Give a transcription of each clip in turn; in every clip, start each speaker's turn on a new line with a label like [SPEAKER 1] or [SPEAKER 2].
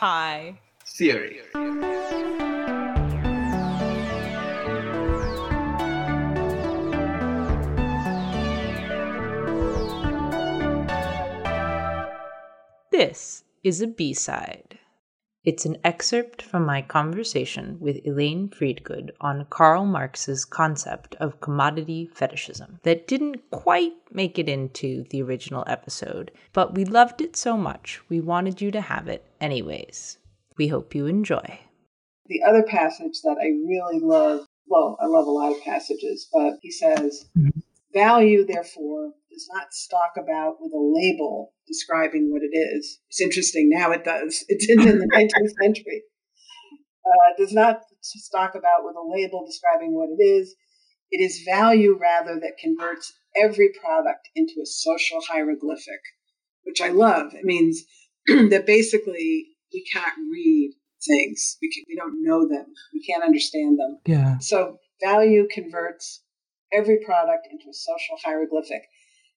[SPEAKER 1] High
[SPEAKER 2] Theory.
[SPEAKER 1] This is a B side. It's an excerpt from my conversation with Elaine Freedgood on Karl Marx's concept of commodity fetishism that didn't quite make it into the original episode, but we loved it so much we wanted you to have it anyways. We hope you enjoy.
[SPEAKER 3] The other passage that I really love, well, I love a lot of passages, but he says, mm-hmm. value, therefore, does not stalk about with a label describing what it is. It's interesting now it does. It didn't in the 19th century. Uh, does not stalk about with a label describing what it is. It is value rather that converts every product into a social hieroglyphic, which I love. It means that basically we can't read things. We, can, we don't know them. We can't understand them.
[SPEAKER 1] Yeah.
[SPEAKER 3] So value converts every product into a social hieroglyphic.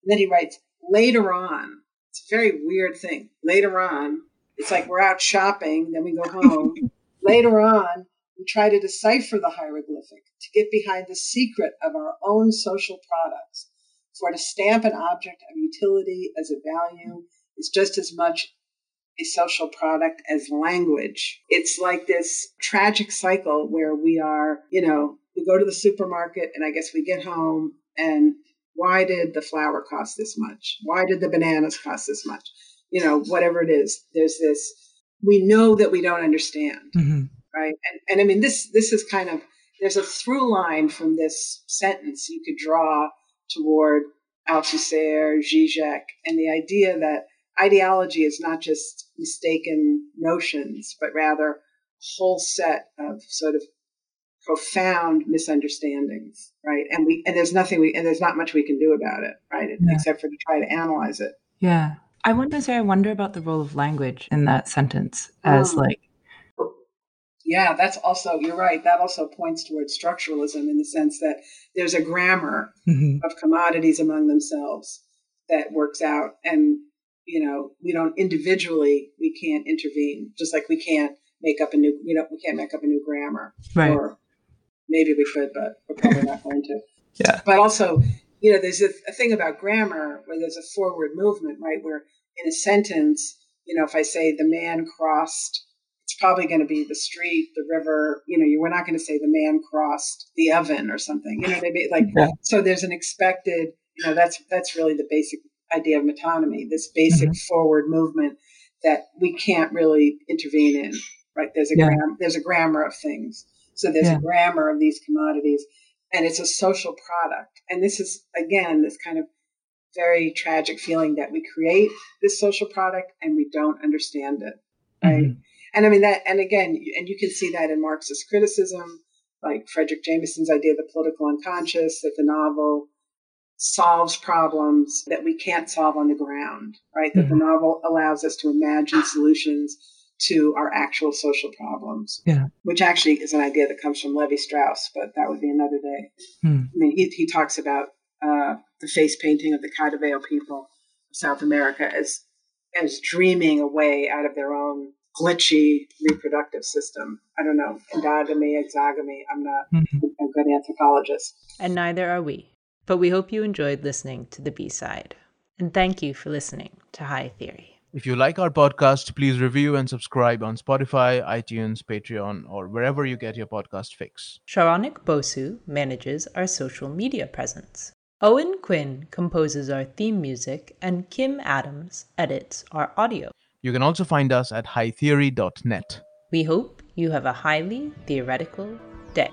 [SPEAKER 3] And then he writes, later on, it's a very weird thing. Later on, it's like we're out shopping, then we go home. later on, we try to decipher the hieroglyphic to get behind the secret of our own social products. For to stamp an object of utility as a value is just as much a social product as language. It's like this tragic cycle where we are, you know, we go to the supermarket and I guess we get home and why did the flour cost this much? Why did the bananas cost this much? You know, whatever it is, there's this, we know that we don't understand,
[SPEAKER 1] Mm-hmm.
[SPEAKER 3] right? And, and I mean, this, this is kind of, there's a through line from this sentence you could draw toward Althusser, Zizek, and the idea that ideology is not just mistaken notions, but rather a whole set of sort of profound misunderstandings, right? And we and there's nothing we and there's not much we can do about it, right?
[SPEAKER 1] Yeah.
[SPEAKER 3] Except for to try to analyze it.
[SPEAKER 1] Yeah. I want to say I wonder about the role of language in that sentence as
[SPEAKER 3] Mm.
[SPEAKER 1] like
[SPEAKER 3] Yeah, that's also you're right. That also points towards structuralism in the sense that there's a grammar
[SPEAKER 1] Mhm.
[SPEAKER 3] of commodities among themselves that works out and you know we don't individually we can't intervene just like we can't make up a new you know we can't make up a new grammar
[SPEAKER 1] Right.
[SPEAKER 3] or maybe we could but we're probably not going to
[SPEAKER 1] Yeah.
[SPEAKER 3] but also you know there's a, a thing about grammar where there's a forward movement right where in a sentence you know if i say the man crossed it's probably going to be the street the river you know you we're not going to say the man crossed the oven or something you know maybe like
[SPEAKER 1] Yeah.
[SPEAKER 3] so there's an expected you know that's that's really the basic idea of metonymy this basic mm-hmm. forward movement that we can't really intervene in right there's a
[SPEAKER 1] Yeah.
[SPEAKER 3] gram- there's a grammar of things so there's
[SPEAKER 1] Yeah.
[SPEAKER 3] a grammar of these commodities and it's a social product and this is again this kind of very tragic feeling that we create this social product and we don't understand it right
[SPEAKER 1] Mhm.
[SPEAKER 3] and i mean that and again and you can see that in marxist criticism like fredric jameson's idea of the political unconscious that the novel solves problems that we can't solve on the ground right that the novel allows us to imagine solutions to our actual social problems
[SPEAKER 1] Yeah.
[SPEAKER 3] which actually is an idea that comes from levi strauss but that would be another day
[SPEAKER 1] Hmm.
[SPEAKER 3] I mean, he, he talks about uh, the face painting of the Caduveo people of South America as as dreaming away out of their own glitchy reproductive system. I don't know, endogamy, exogamy. I'm not
[SPEAKER 1] Mhm.
[SPEAKER 3] a good anthropologist.
[SPEAKER 1] And neither are we.
[SPEAKER 4] But we hope you enjoyed listening to the B side. And thank you for listening to High Theory.
[SPEAKER 2] If you like our podcast, please review and subscribe on Spotify, iTunes, Patreon, or wherever you get your podcast fix.
[SPEAKER 4] Saronik Bosu manages our social media presence. Owen Quinn composes our theme music, and Kim Adams edits our audio.
[SPEAKER 2] You can also find us at hightheory.net.
[SPEAKER 4] We hope you have a highly theoretical day.